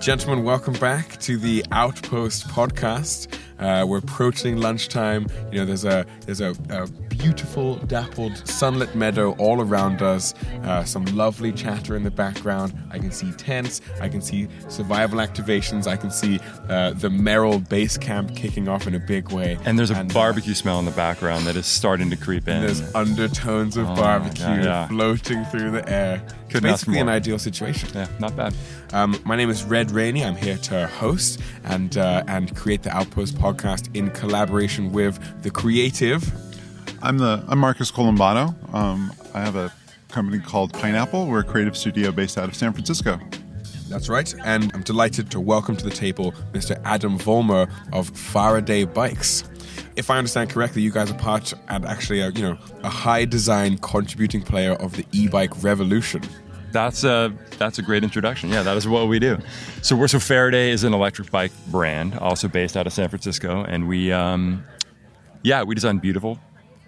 Gentlemen, welcome back to the Outpost podcast. Uh, we're approaching lunchtime. You know, there's a there's a, a beautiful, dappled, sunlit meadow all around us. Uh, some lovely chatter in the background. I can see tents. I can see survival activations. I can see uh, the Merrell base camp kicking off in a big way. And there's a uh, barbecue smell in the background that is starting to creep in. There's undertones of Oh, barbecue yeah, yeah. floating through the air. Couldn't Basically, an ideal situation. yeah, not bad. Um, my name is Red Rainey. I'm here to host and uh, and create the Outpost podcast in collaboration with the creative. I'm the I'm Marcus Colombano. Um, I have a company called Pineapple. We're a creative studio based out of San Francisco. That's right. And I'm delighted to welcome to the table Mr. Adam Vollmer of Faraday Bikes. If I understand correctly, you guys are part and actually a you know a high design contributing player of the e-bike revolution. That's a that's a great introduction. Yeah, that is what we do. So we're so Faraday is an electric bike brand, also based out of San Francisco, and we um, yeah we design beautiful,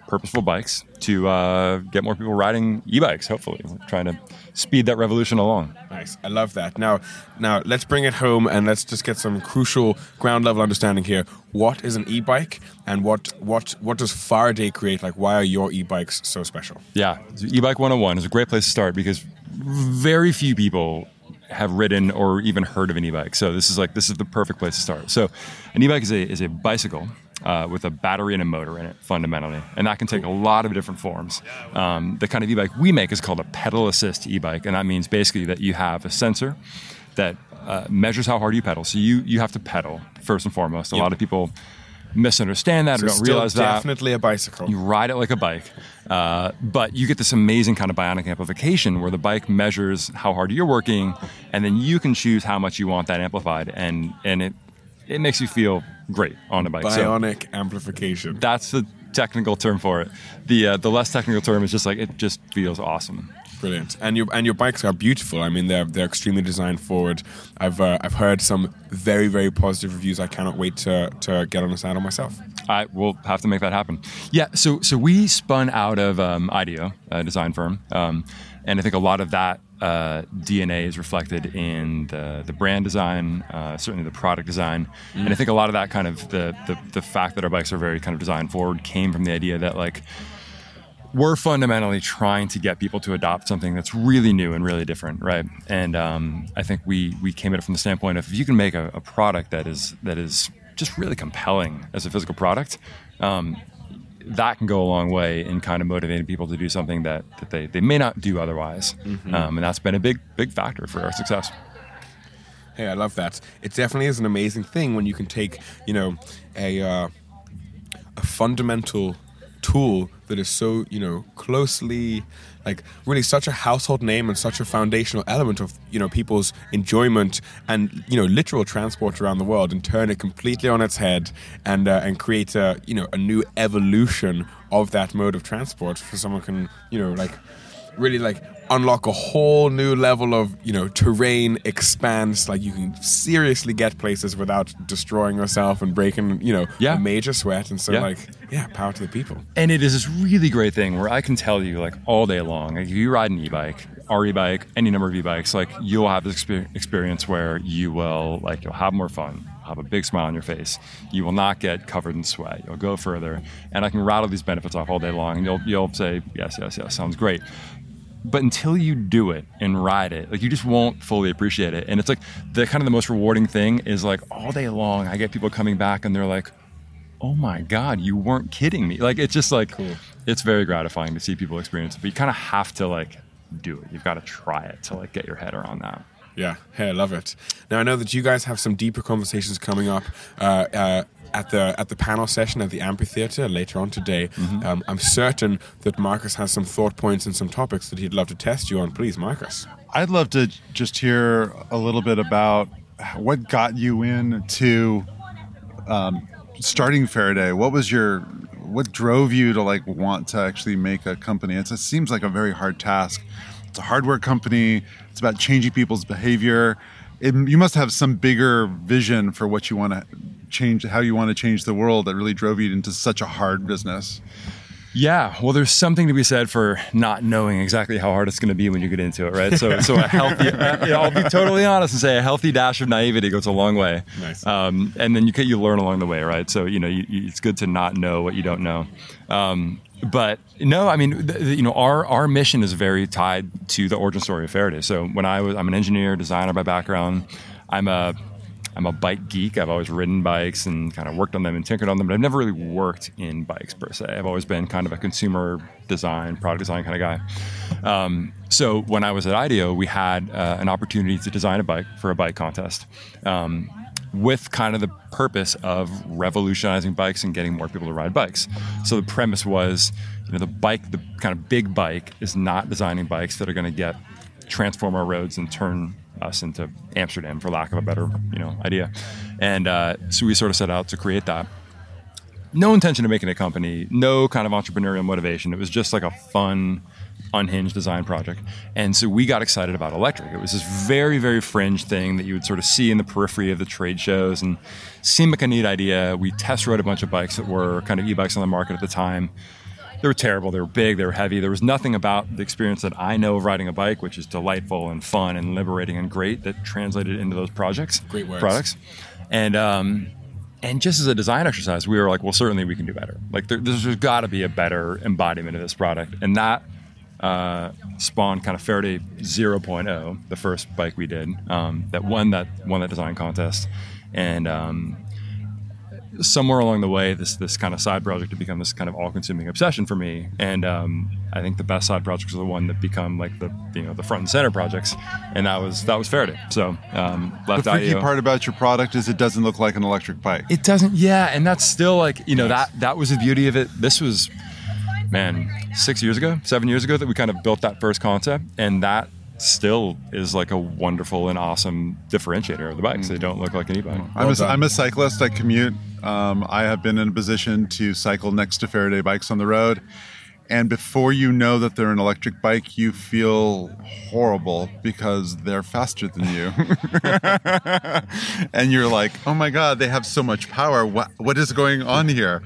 purposeful bikes to uh, get more people riding e-bikes. Hopefully, we're trying to speed that revolution along. Nice. I love that. Now, now let's bring it home and let's just get some crucial ground level understanding here. What is an e-bike and what what what does Faraday create? Like why are your e-bikes so special? Yeah, so e-bike 101 is a great place to start because very few people have ridden or even heard of an e-bike. So this is like this is the perfect place to start. So an e-bike is a is a bicycle uh, with a battery and a motor in it fundamentally, and that can take a lot of different forms. Um, the kind of e-bike we make is called a pedal assist e-bike, and that means basically that you have a sensor that uh, measures how hard you pedal. So you you have to pedal first and foremost. A lot of people misunderstand that or don't realize that It's definitely a bicycle. you ride it like a bike, uh, but you get this amazing kind of bionic amplification where the bike measures how hard you're working, and then you can choose how much you want that amplified, and and it it makes you feel great on a bike. So Bionic amplification. that's the technical term for it. The uh, the less technical term is just like it just feels awesome. Brilliant. And your and your bikes are beautiful. I mean, they're they're extremely design forward. I've uh, I've heard some very very positive reviews. I cannot wait to to get on a saddle myself. I will have to make that happen. Yeah, so so we spun out of um, IDEO, a design firm, um, and I think a lot of that uh, DNA is reflected in the the brand design, uh, certainly the product design, and I think a lot of that kind of the, the the fact that our bikes are very kind of design forward came from the idea that like we're fundamentally trying to get people to adopt something that's really new and really different, right? And um, I think we we came at it from the standpoint of if you can make a, a product that is that is just really compelling as a physical product, um, that can go a long way in kind of motivating people to do something that, that they, they may not do otherwise. Um, and that's been a big big factor for our success. Hey, I love that. It definitely is an amazing thing when you can take you know a uh, a fundamental tool that is so you know closely like really such a household name and such a foundational element of you know people's enjoyment and you know literal transport around the world and turn it completely on its head and uh, and create a you know a new evolution of that mode of transport for someone can you know like really like unlock a whole new level of you know terrain expanse like you can seriously get places without destroying yourself and breaking you know Yeah. a major sweat and so Yeah. like yeah power to the people And it is this really great thing where I can tell you, like all day long, like if you ride an e-bike, our e-bike, any number of e-bikes, like you'll have this experience where you will, like, you'll have more fun, have a big smile on your face. You will not get covered in sweat. You'll go further, and I can rattle these benefits off all day long, and you'll you'll say yes, yes, yes, sounds great. But until you do it and ride it, like you just won't fully appreciate it. And it's like the kind of the most rewarding thing is like all day long, I get people coming back and they're like, oh my god you weren't kidding me. Like it's just like it's very gratifying to see people experience it but you kind of have to like do it. You've got to try it to like get your head around that. Yeah. Hey i love it. Now i know that you guys have some deeper conversations coming up uh, uh, at the at the panel session at the amphitheater later on today um, i'm certain that marcus has some thought points and some topics that he'd love to test you on please marcus I'd love to just hear a little bit about what got you into um, starting Faraday. What was your what drove you to like want to actually make a company? It's, it seems like a very hard task. It's a hardware company. It's about changing people's behavior. It, you must have some bigger vision for what you want to change, how you want to change the world that really drove you into such a hard business. Yeah, well, there's something to be said for not knowing exactly how hard it's going to be when you get into it, right? So, so a healthy, uh, I'll be totally honest and say a healthy dash of naivety goes a long way. Nice. Um, and then you can, you learn along the way, right? So, you know, you, you, it's good to not know what you don't know. Um, but no, I mean, th- th- you know, our our mission is very tied to the origin story of Faraday. So when I was, I'm an engineer, designer by background. I'm a I'm a bike geek. I've always ridden bikes and kind of worked on them and tinkered on them, but I've never really worked in bikes per se. I've always been kind of a consumer design, product design kind of guy. Um, so when I was at IDEO, we had uh, an opportunity to design a bike for a bike contest. Um, with kind of the purpose of revolutionizing bikes and getting more people to ride bikes. So the premise was, you know, the bike, the kind of big bike, is not designing bikes that are going to get transform our roads and turn us into Amsterdam, for lack of a better, you know, idea. And uh, so we sort of set out to create that. No intention of making a company, no kind of entrepreneurial motivation. It was just like a fun unhinged design project. And so we got excited about electric. It was this very, very fringe thing that you would sort of see in the periphery of the trade shows and seemed like a neat idea. We test rode a bunch of bikes that were kind of e bikes on the market at the time. They were terrible. They were big. They were heavy. There was nothing about the experience that I know of riding a bike, which is delightful and fun and liberating and great, that translated into those projects, Great words. products. And um, and just as a design exercise, we were like, well, certainly we can do better. Like there, there's got to be a better embodiment of this product, and that uh, spawned kind of Faraday 0.0, the first bike we did um, that won that won that design contest, and um, somewhere along the way, this this kind of side project had become this kind of all-consuming obsession for me. And um, I think the best side projects are the one that become like the you know the front and center projects, and that was that was Faraday. So um, The left freaky IDEO. part about your product is it doesn't look like an electric bike. It doesn't. Yeah, and that's still like you know that that was the beauty of it. This was, man, six years ago, seven years ago that we kind of built that first concept, and that still is like a wonderful and awesome differentiator of the bikes. They don't look like an e-bike. I'm, a, done. I'm a cyclist. I commute. Um, I have been in a position to cycle next to Faraday bikes on the road. And before you know that they're an electric bike, you feel horrible because they're faster than you. and you're like, oh my God, they have so much power. What, what is going on here?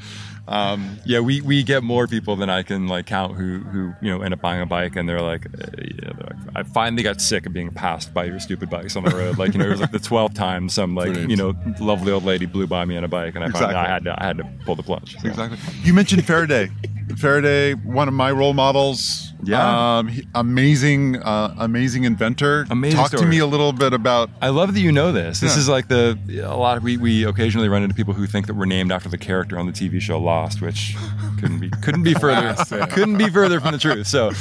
Um, Yeah, we, we get more people than I can like count who who you know end up buying a bike and they're like, uh, yeah, they're like, I finally got sick of being passed by your stupid bikes on the road. Like you know, it was like the twelfth time some like Brilliant. you know lovely old lady blew by me on a bike and I finally I had to I had to pull the plunge. So. Exactly. You mentioned Faraday. Faraday, one of my role models. Yeah. Um, he- amazing, uh, amazing inventor. Amazing Talk to me a little bit about. I love that you know this. This Yeah. is like the a lot of we, we occasionally run into people who think that we're named after the character on the TV show Lost, which couldn't be couldn't be further couldn't be further from the truth. So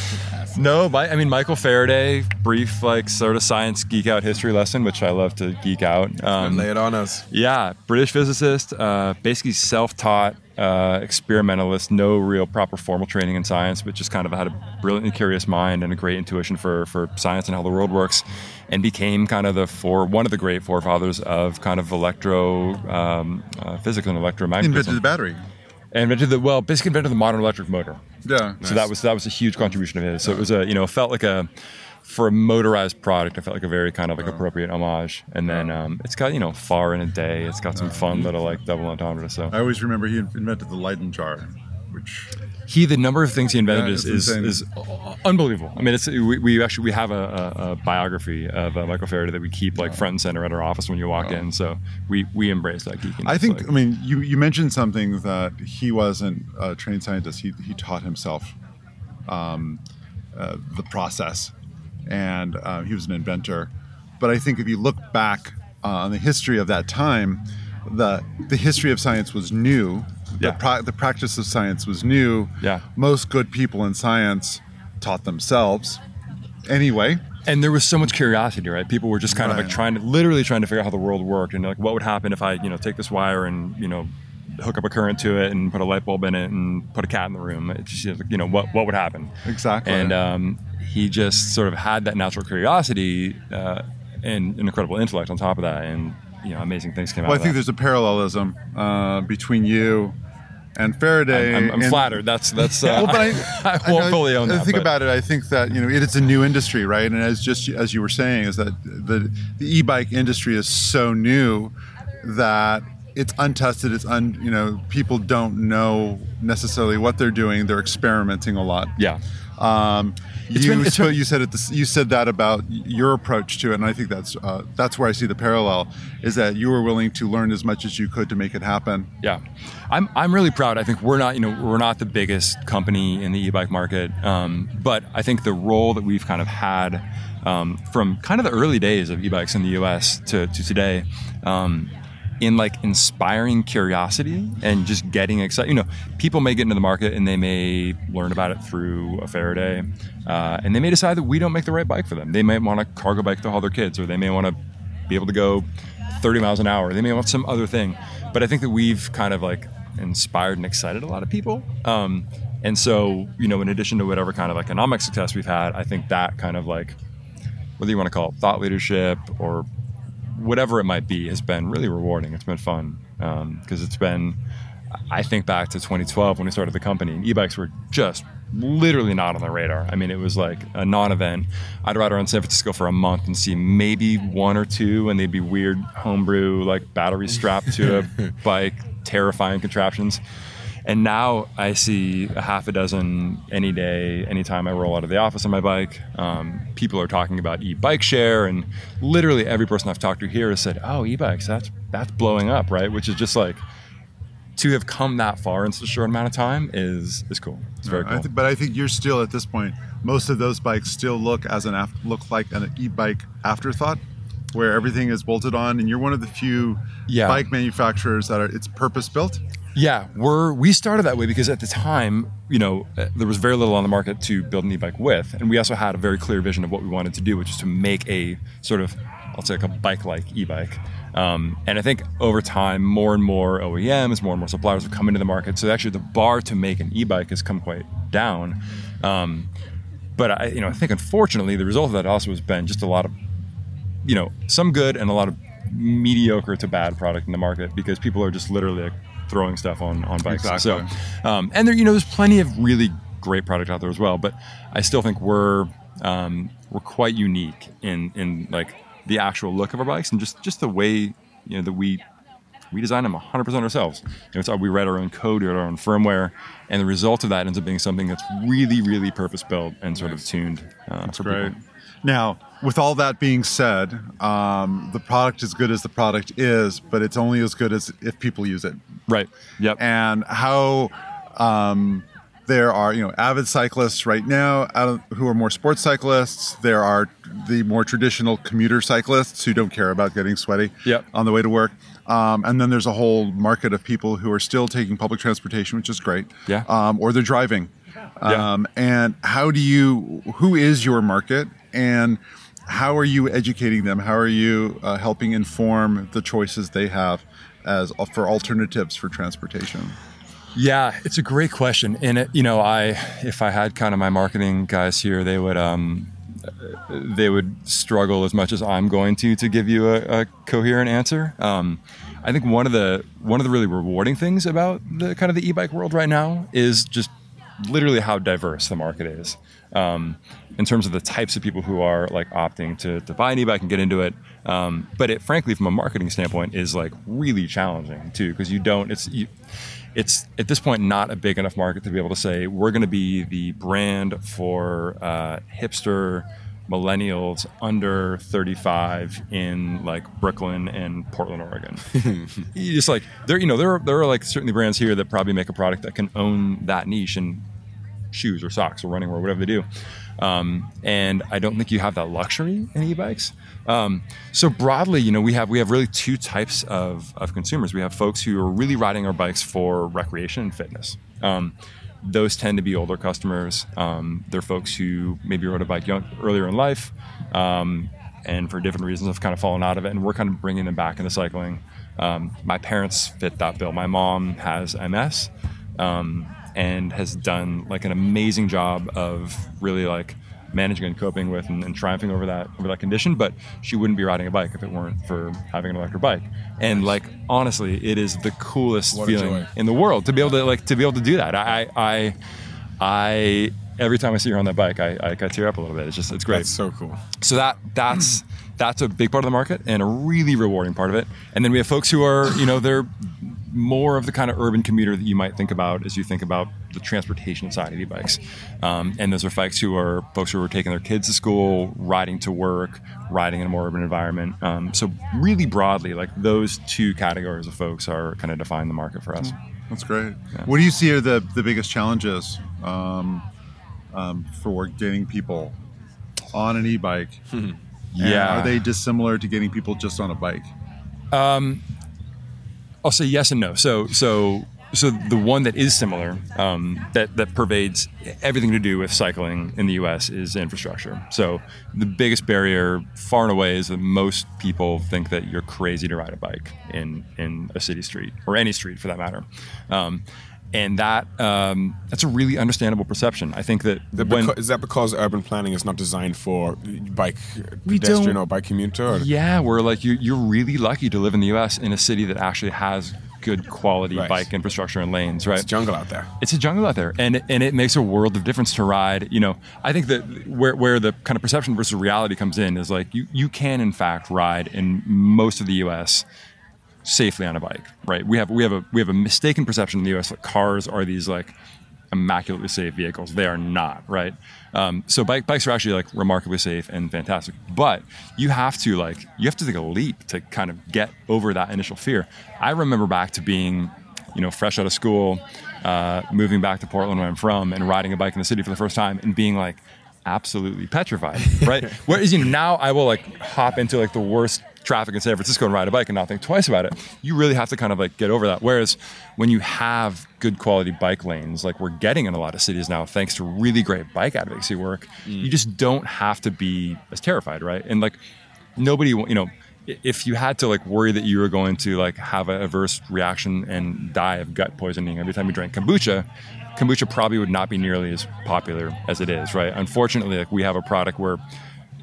no, my, I mean Michael Faraday, brief like sort of science geek out history lesson, which I love to geek out. Um, Lay it on us. yeah, British physicist, uh, basically self-taught uh, experimentalist, no real proper formal training in science, but just kind of had a brilliantly curious mind and a great intuition for for science and how the world works, and became kind of the for one of the great forefathers of kind of electro um, uh, physics and electromagnetism. Invented the battery. Invented the well, basically invented the modern electric motor. Yeah. So that was that was a huge contribution of his. So it was a you know felt like a for a motorized product, I felt like a very kind of like appropriate homage. And then um, it's got you know far in a day. It's got some fun little like double entendre. So I always remember he invented the Leyden jar, which he the number of things he invented Yeah, is, is, is unbelievable. I mean, it's we, we actually we have a, a, a biography of uh, Michael Faraday that we keep like front and center at our office when you walk in. So we we embrace that geekiness. I think. Like- I mean, you you mentioned something that he wasn't a trained scientist. He he taught himself um, uh, the process, and uh, he was an inventor. But I think if you look back uh, on the history of that time, the the history of science was new. Yeah. The, pra- the practice of science was new. Yeah. Most good people in science taught themselves. Anyway, and there was so much curiosity, right? People were just kind of like trying to, literally trying to figure out how the world worked, and like what would happen if I, you know, take this wire and you know, hook up a current to it and put a light bulb in it and put a cat in the room. It just, you know, what what would happen? Exactly. And um, he just sort of had that natural curiosity uh, and an incredible intellect on top of that, and you know, amazing things came out. well, I think there's a parallelism uh, between you and Faraday. I'm, I'm and- flattered. That's that's. Uh, well, but I, I won't know- fully own I that. Think but- about it. I think that you know it, it's a new industry, right? And as just as you were saying, is that the the e-bike industry is so new that it's untested. It's un you know people don't know necessarily what they're doing. They're experimenting a lot. Yeah. Um, you, been- you said. You said that about your approach to it, and I think that's uh, that's where I see the parallel. Is that you were willing to learn as much as you could to make it happen. Yeah, I'm I'm really proud. I think we're not you know we're not the biggest company in the e-bike market, um, but I think the role that we've kind of had um, from kind of the early days of e-bikes in the U.S. to to today. Um, in like inspiring curiosity and just getting excited. You know, people may get into the market and they may learn about it through a Faraday, uh, and they may decide that we don't make the right bike for them. They might want a cargo bike to haul their kids, or they may want to be able to go 30 miles an hour. They may want some other thing. But I think that we've kind of like inspired and excited a lot of people. Um, and so, you know, in addition to whatever kind of economic success we've had, I think that kind of like, whether you want to call it thought leadership or whatever it might be, has been really rewarding. It's been fun um, because it's been, I think back to 2012 when we started the company, and e-bikes were just literally not on the radar. I mean, it was like a non-event. I'd ride around San Francisco for a month and see maybe one or two, and they'd be weird homebrew, like batteries strapped to a bike, terrifying contraptions. And now I see a half a dozen any day, anytime I roll out of the office on my bike. Um, people are talking about e-bike share, and literally every person I've talked to here has said, "Oh, e-bikes, that's that's blowing up, right?" Which is just like to have come that far in such a short amount of time is is cool. It's very I cool. but I think you're still at this point. Most of those bikes still look as an af- look like an e-bike afterthought, where everything is bolted on, and you're one of the few Yeah. bike manufacturers that are it's purpose built. Yeah, we're we started that way because at the time, you know, uh, there was very little on the market to build an e-bike with, and we also had a very clear vision of what we wanted to do, which is to make a sort of, I'll say, like a bike-like e-bike. Um, and I think over time, more and more OEMs, more and more suppliers have come into the market. So actually, the bar to make an e-bike has come quite down. Um, but I, you know, I think unfortunately, the result of that also has been just a lot of you know, some good and a lot of mediocre to bad product in the market because people are just literally like throwing stuff on on bikes. Exactly. So, um, and there, you know, there's plenty of really great product out there as well. But I still think we're um, we're quite unique in in like the actual look of our bikes and just just the way you know that we we design them 100% ourselves. You know, it's, we write our own code, we write our own firmware, and the result of that ends up being something that's really, really purpose built and sort of tuned uh, for Right. people. Now, with all that being said, um, the product is good as the product is, but it's only as good as if people use it. Right. Yep. and how um, there are you know avid cyclists right now out of, who are more sports cyclists. There are the more traditional commuter cyclists who don't care about getting sweaty Yep. on the way to work. Um, and then there's a whole market of people who are still taking public transportation, which is great. Yeah. Um, or they're driving. Yeah. Um, and how do you? Who is your market? And how are you educating them? How are you uh, helping inform the choices they have as for alternatives for transportation? Yeah, it's a great question, and it, you know, I if I had kind of my marketing guys here, they would um, they would struggle as much as I'm going to to give you a, a coherent answer. Um, I think one of the one of the really rewarding things about the kind of the e-bike world right now is just literally how diverse the market is um, in terms of the types of people who are like opting to, to buy an e-bike and get into it. Um, but it, frankly, from a marketing standpoint, is like really challenging too because you don't. It's you, it's at this point not a big enough market to be able to say we're going to be the brand for uh, hipster millennials under 35 in like Brooklyn and Portland, Oregon. you just like there, you know, there are, there are like certainly brands here that probably make a product that can own that niche in shoes or socks or running or whatever they do. Um, and I don't think you have that luxury in e-bikes. Um, so broadly, you know, we have we have really two types of, of consumers. We have folks who are really riding our bikes for recreation and fitness. Um, those tend to be older customers. Um, they're folks who maybe rode a bike young, earlier in life, um, and for different reasons have kind of fallen out of it. And we're kind of bringing them back into cycling. Um, my parents fit that bill. My mom has MS um, and has done like an amazing job of really like managing and coping with and, and triumphing over that over that condition. But she wouldn't be riding a bike if it weren't for having an electric bike. And like honestly, it is the coolest What feeling in the world to be able to like to be able to do that. I I I every time I see her on that bike, I, I, I tear up a little bit. It's just it's great That's so cool. so that that's that's a big part of the market and a really rewarding part of it. And then we have folks who are, you know, they're more of the kind of urban commuter that you might think about as you think about the transportation side of e-bikes. Um, and those are folks who are folks who are taking their kids to school, riding to work, riding in a more urban environment. Um, so really broadly, like those two categories of folks are kind of define the market for us. That's great. What do you see are the, the biggest challenges um, um, for getting people on an e-bike? And Yeah. Are they dissimilar to getting people just on a bike? I'll say yes and no. So so so the one that is similar um, that that pervades everything to do with cycling in the U.S. is infrastructure. So the biggest barrier, far and away, is that most people think that you're crazy to ride a bike in in a city street or any street for that matter. Um, and that um, that's a really understandable perception. I think that The when beca- is that because urban planning is not designed for bike pedestrian or bike commuter? Or? Yeah, we're like you, you're really lucky to live in the U.S. in a city that actually has good quality Right. bike infrastructure and lanes, right? It's a jungle out there. it's a jungle out there, and and it makes a world of difference to ride. You know, I think that where where the kind of perception versus reality comes in is like you you can in fact ride in most of the U.S. safely on a bike, right? We have we have a we have a mistaken perception in the U.S. that cars are these like immaculately safe vehicles. They are not, right? Um, so bike, bikes are actually like remarkably safe and fantastic. But you have to like you have to take a leap to kind of get over that initial fear. I remember back to being, you know, fresh out of school, uh, moving back to Portland where I'm from, and riding a bike in the city for the first time, and being like absolutely petrified, right? Whereas you know now I will like hop into like the worst traffic in San Francisco and ride a bike and not think twice about it. You really have to kind of like get over that. Whereas when you have good quality bike lanes, like we're getting in a lot of cities now, thanks to really great bike advocacy work, mm. you just don't have to be as terrified, right? And like nobody, you know. If you had to like worry that you were going to like have an adverse reaction and die of gut poisoning every time you drank kombucha, kombucha probably would not be nearly as popular as it is, right? Unfortunately, like we have a product where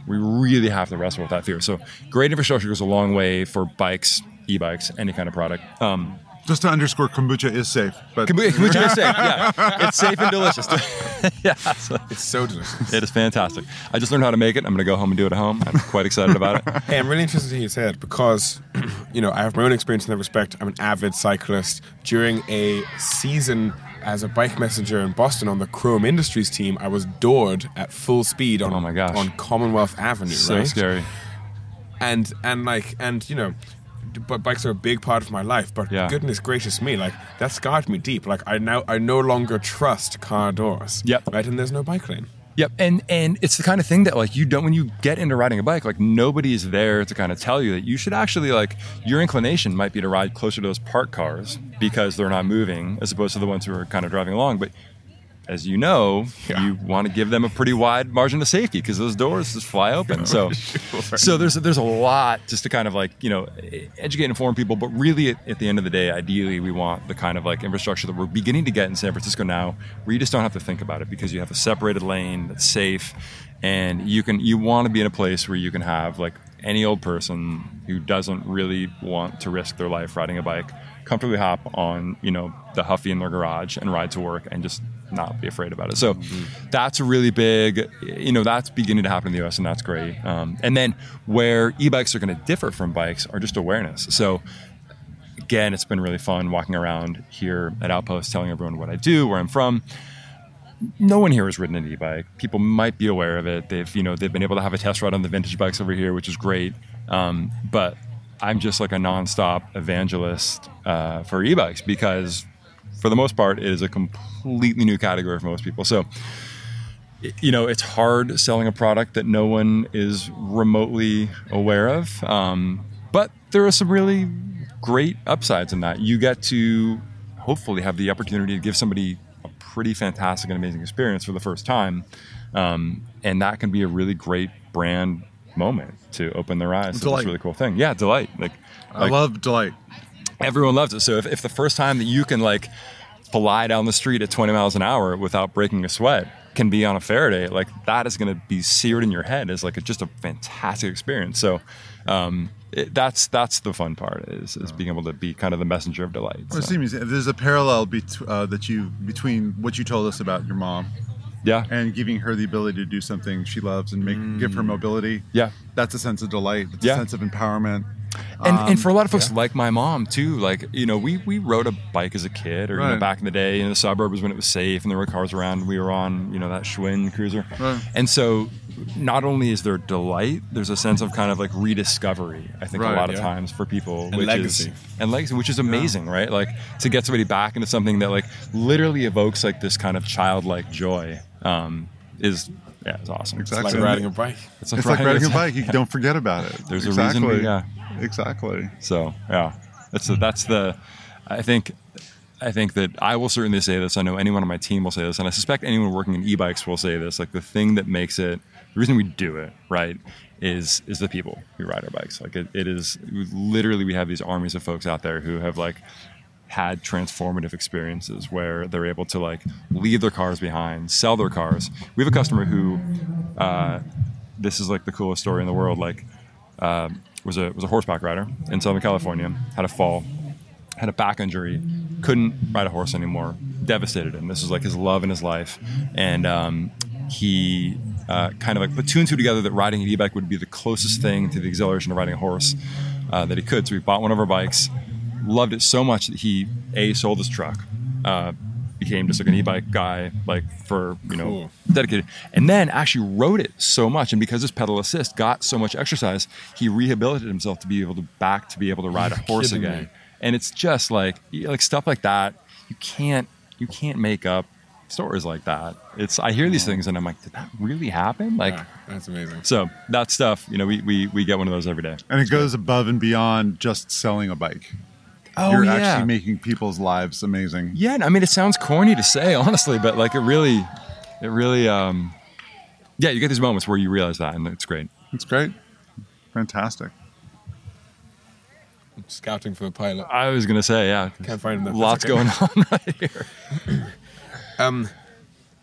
we really have to wrestle with that fear. So great infrastructure goes a long way for bikes, e-bikes, any kind of product. Um, Just to underscore, kombucha is safe. But kombucha, kombucha is safe. Yeah, it's safe and delicious. yeah, so It's so delicious. it is fantastic. I just learned how to make it. I'm going to go home and do it at home. I'm quite excited about it. Hey, I'm really interested to hear you say it because, you know, I have my own experience in that respect. I'm an avid cyclist. During a season as a bike messenger in Boston on the Chrome Industries team, I was doored at full speed on Oh my gosh. on Commonwealth Avenue. So right? scary. and and like and you know but bikes are a big part of my life but Yeah. goodness gracious me like that scarred me deep like i now i no longer trust car doors Yep. right and there's no bike lane Yep, and and it's the kind of thing that like you don't when you get into riding a bike, like nobody is there to kind of tell you that you should actually like your inclination might be to ride closer to those parked cars because they're not moving as opposed to the ones who are kind of driving along. But as you know, Yeah. you want to give them a pretty wide margin of safety because those doors just fly open. So, so there's there's a lot just to kind of like you know educate and inform people. But really, at, at the end of the day, ideally, we want the kind of like infrastructure that we're beginning to get in San Francisco now, where you just don't have to think about it because you have a separated lane that's safe, and you can you want to be in a place where you can have like any old person who doesn't really want to risk their life riding a bike comfortably hop on you know the huffy in their garage and ride to work and just not be afraid about it so that's a really big you know that's beginning to happen in the us and that's great um, and then where e-bikes are going to differ from bikes are just awareness so again it's been really fun walking around here at outpost telling everyone what i do where i'm from no one here has ridden an e-bike. People might be aware of it. They've, you know, they've been able to have a test ride on the vintage bikes over here, which is great. Um, but I'm just like a nonstop evangelist uh, for e-bikes because, for the most part, it is a completely new category for most people. So, you know, it's hard selling a product that no one is remotely aware of. Um, but there are some really great upsides in that. You get to hopefully have the opportunity to give somebody a pretty fantastic and amazing experience for the first time. Um, and that can be a really great brand moment to open their eyes to Delight. this really cool thing. Yeah, delight. Like, I love delight. Everyone loves it. So if, if the first time that you can like fly down the street at 20 miles an hour without breaking a sweat can be on a Faraday, like that is going to be seared in your head as like a, just a fantastic experience. So um, it, that's that's the fun part is, is being able to be kind of the messenger of delight. Well, it So- seems there's a parallel bet- uh, that you between what you told us about your mom Yeah. and giving her the ability to do something she loves and make give her mobility. Yeah. That's a sense of delight. It's Yeah. a sense of empowerment. And, Um, and for a lot of folks like my mom too like you know we we rode a bike as a kid or you know back in the day in the suburbs when it was safe and there were cars around. We were on you know that Schwinn cruiser. Right. and so not only is there delight there's a sense of kind of like rediscovery I think Right, a lot of times for people And which legacy. is and legacy which is amazing right? Like to get somebody back into something that like literally evokes like this kind of childlike joy um, is yeah it's awesome It's Exactly. like riding a bike. It's like riding a bike. You don't forget about it. There's a reason we- yeah. Exactly. So yeah, that's the, that's the. I think I think that I will certainly say this. I know anyone on my team will say this, and I suspect anyone working in e-bikes will say this. Like the thing that makes it, the reason we do it, right, is is the people who ride our bikes. Like it, it is literally we have these armies of folks out there who have like had transformative experiences where they're able to like leave their cars behind, sell their cars. We have a customer who, uh, this is like the coolest story in the world. Like, uh, was a was a horseback rider in Southern California, had a fall, had a back injury, couldn't ride a horse anymore, devastated him. This was like his love in his life, and um, he uh, kind of like put two and two together that riding an e-bike would be the closest thing to the exhilaration of riding a horse uh, that he could. So he bought one of our bikes, loved it so much that he a sold his truck. Uh, became just like an e-bike guy like for you know Cool. dedicated and then actually rode it so much and because his pedal assist got so much exercise he rehabilitated himself to be able to back to be able to ride a horse again me. and it's just like like stuff like that you can't you can't make up stories like that it's i hear these things and i'm like did that really happen like Yeah, that's amazing. so that stuff you know we, we we get one of those every day And it goes above and beyond just selling a bike. Oh You're actually making people's lives amazing. Yeah, I mean, it sounds corny to say, honestly, but like it really, it really, um, yeah, you get these moments where you realize that, and it's great. It's great. Fantastic. Scouting for the pilot. I was gonna say, yeah, Can't find enough. lots okay. going on right here. Um,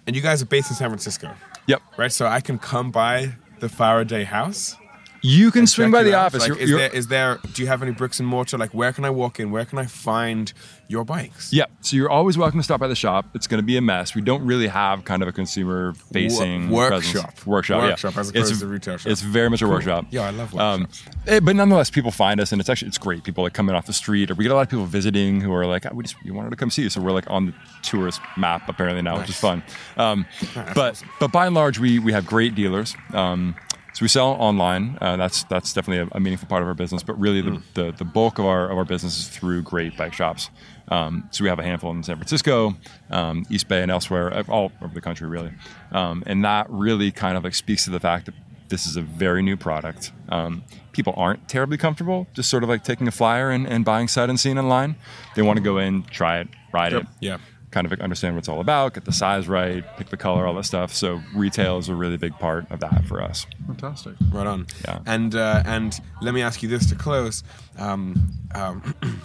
and you guys are based in San Francisco, Yep, right? So I can come by the Faraday house. You can swing by the out? office. Like, You're- is you're- there is there? Do you have any bricks and mortar? Like, where can I walk in? Where can I find your bikes? Yeah, so you're always welcome to stop by the shop. It's going to be a mess. We don't really have kind of a consumer facing presence. workshop. Workshop, Workshop yeah. as opposed it's, to retail shop. It's very much a workshop. Yeah, I love Um, workshops. eh, but nonetheless, people find us, and it's actually it's great. People like coming off the street, or we get a lot of people visiting who are like, "We just we wanted to come see you," so we're like on the tourist map apparently now, which is fun. Um, but but by and large, we we have great dealers. Um, so we sell online. Uh, that's that's definitely a, a meaningful part of our business. But really, the, the, the bulk of our of our business is through great bike shops. Um, so we have a handful in San Francisco, um, East Bay, and elsewhere, uh, all over the country, really. Um, and that really kind of like speaks to the fact that this is a very new product. Um, people aren't terribly comfortable just sort of like taking a flyer and, and buying sight unseen online. They want to go in, try it, ride it, Yeah. Kind of understand what it's all about, get the size right, pick the color, all that stuff. So retail is a really big part of that for us. Fantastic. Right on. Yeah. And uh, and let me ask you this to close. Um, um,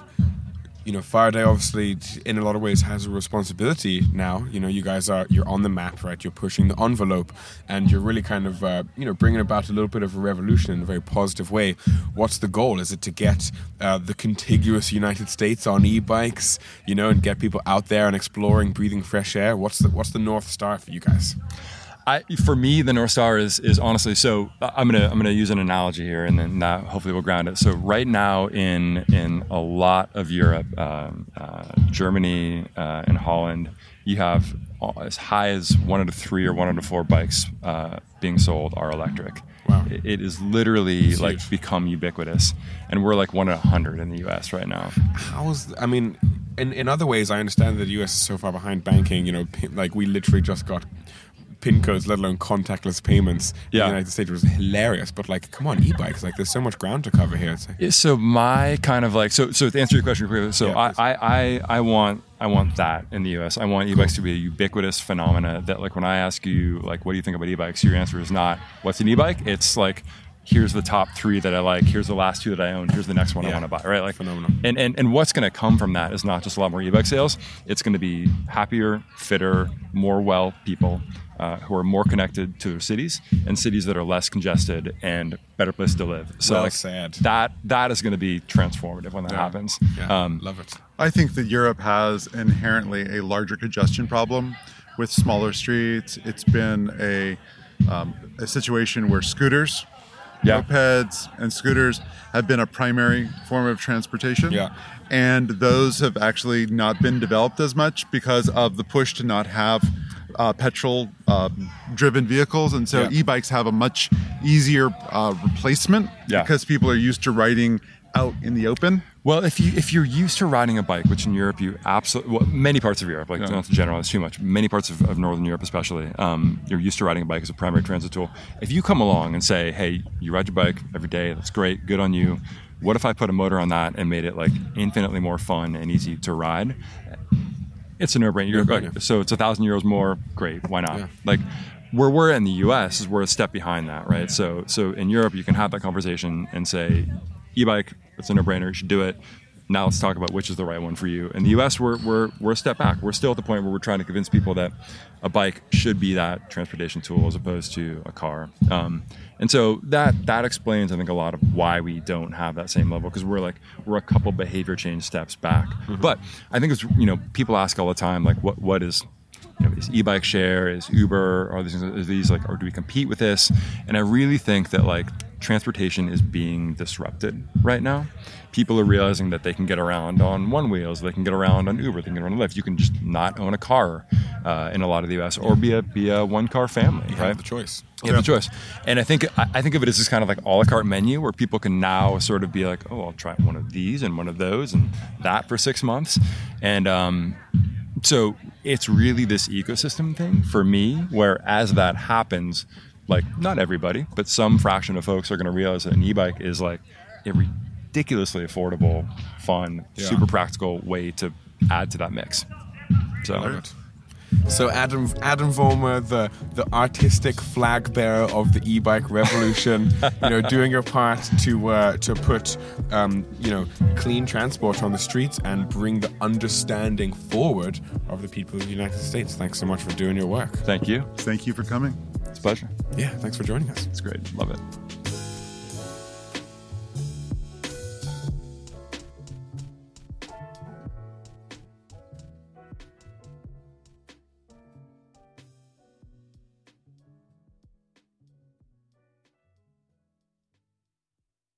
you know, Faraday obviously, in a lot of ways, has a responsibility now. You know, you guys are you're on the map, right? You're pushing the envelope, and you're really kind of uh, you know bringing about a little bit of a revolution in a very positive way. What's the goal? Is it to get uh, the contiguous United States on e-bikes? You know, and get people out there and exploring, breathing fresh air. What's the what's the north star for you guys? I, for me, the North Star is is honestly. So uh, I'm gonna I'm gonna use an analogy here, and then that hopefully will ground it. So right now in in a lot of Europe, um, uh, Germany uh, and Holland, you have as high as one out of three or one out of four bikes uh, being sold are electric. Wow. It- it is literally It's like huge. become ubiquitous, and we're like one in a hundred in the U.S. right now. How is I mean, in in other ways, I understand that the US is so far behind banking. You know, like we literally just got pin codes, let alone contactless payments. in the United States was hilarious. But like, come on, e-bikes! Like, there's so much ground to cover here. Like, So my kind of like so so to answer your question quickly. So Yeah, I. I I I want I want that in the U.S. I want e-bikes to be a ubiquitous phenomena. That like when I ask you like what do you think about e-bikes, your answer is not what's an e-bike. It's like here's the top three that I like. Here's the last two that I own. Here's the next one I want to buy. Right? Like Phenomenal. And and and what's going to come from that is not just a lot more e-bike sales. It's going to be happier, fitter, more well people. Uh, who are more connected to their cities and cities that are less congested and better place to live. So Well like said. that that is going to be transformative when that Yeah. happens. Yeah, Um, love it. I think that Europe has inherently a larger congestion problem, with smaller streets. It's been a um, a situation where scooters, Yeah. mopeds, and scooters have been a primary form of transportation. Yeah. And those have actually not been developed as much because of the push to not have uh, petrol um, driven vehicles. And so Yeah. e bikes have a much easier uh, replacement Yeah. because people are used to riding out in the open. Well, if you if you're used to riding a bike, which in Europe you absolutely well, many parts of Europe, like Yeah. not to generalize too much, many parts of, of Northern Europe especially, um, you're used to riding a bike as a primary transit tool. If you come along and say, "Hey, you ride your bike every day, that's great, good on you," what if I put a motor on that and made it like infinitely more fun and easy to ride? It's a no-brainer. You're No-brainer. like, so it's a thousand euros more. Great, why not? Yeah. Like where we're in the U.S. is we're a step behind that, right? So so in Europe you can have that conversation and say, e-bike, it's a no-brainer. You should do it. Now let's talk about which is the right one for you. In the U.S., we're we're we're a step back. We're still at the point where we're trying to convince people that a bike should be that transportation tool as opposed to a car. Um, and so that that explains, I think, a lot of why we don't have that same level because we're like we're a couple behavior change steps back. But I think it's you know people ask all the time like what what is you know, is e-bike share, is Uber, are these, are these like, or do we compete with this? And I really think that like transportation is being disrupted right now. People are realizing that they can get around on Onewheels, they can get around on Uber, they can get around on Lyft. You can just not own a car uh, in a lot of the U.S. or be a be a one car family, You right? have the choice. You have the choice. And I think I I think of it as this kind of like a la carte menu where people can now sort of be like, oh, I'll try one of these and one of those and that for six months. And um, so it's really this ecosystem thing for me, where as that happens, like not everybody, but some fraction of folks are going to realize that an e-bike is like a ridiculously affordable, fun, Yeah. super practical way to add to that mix. So Love it. So Adam Adam Vollmer, the the artistic flag bearer of the e-bike revolution, you know, doing your part to uh, to put um, you know clean transport on the streets and bring the understanding forward of the people of the United States. Thanks so much for doing your work. thank you. Thank you for coming. It's a pleasure. Yeah, thanks for joining us. It's great. Love it.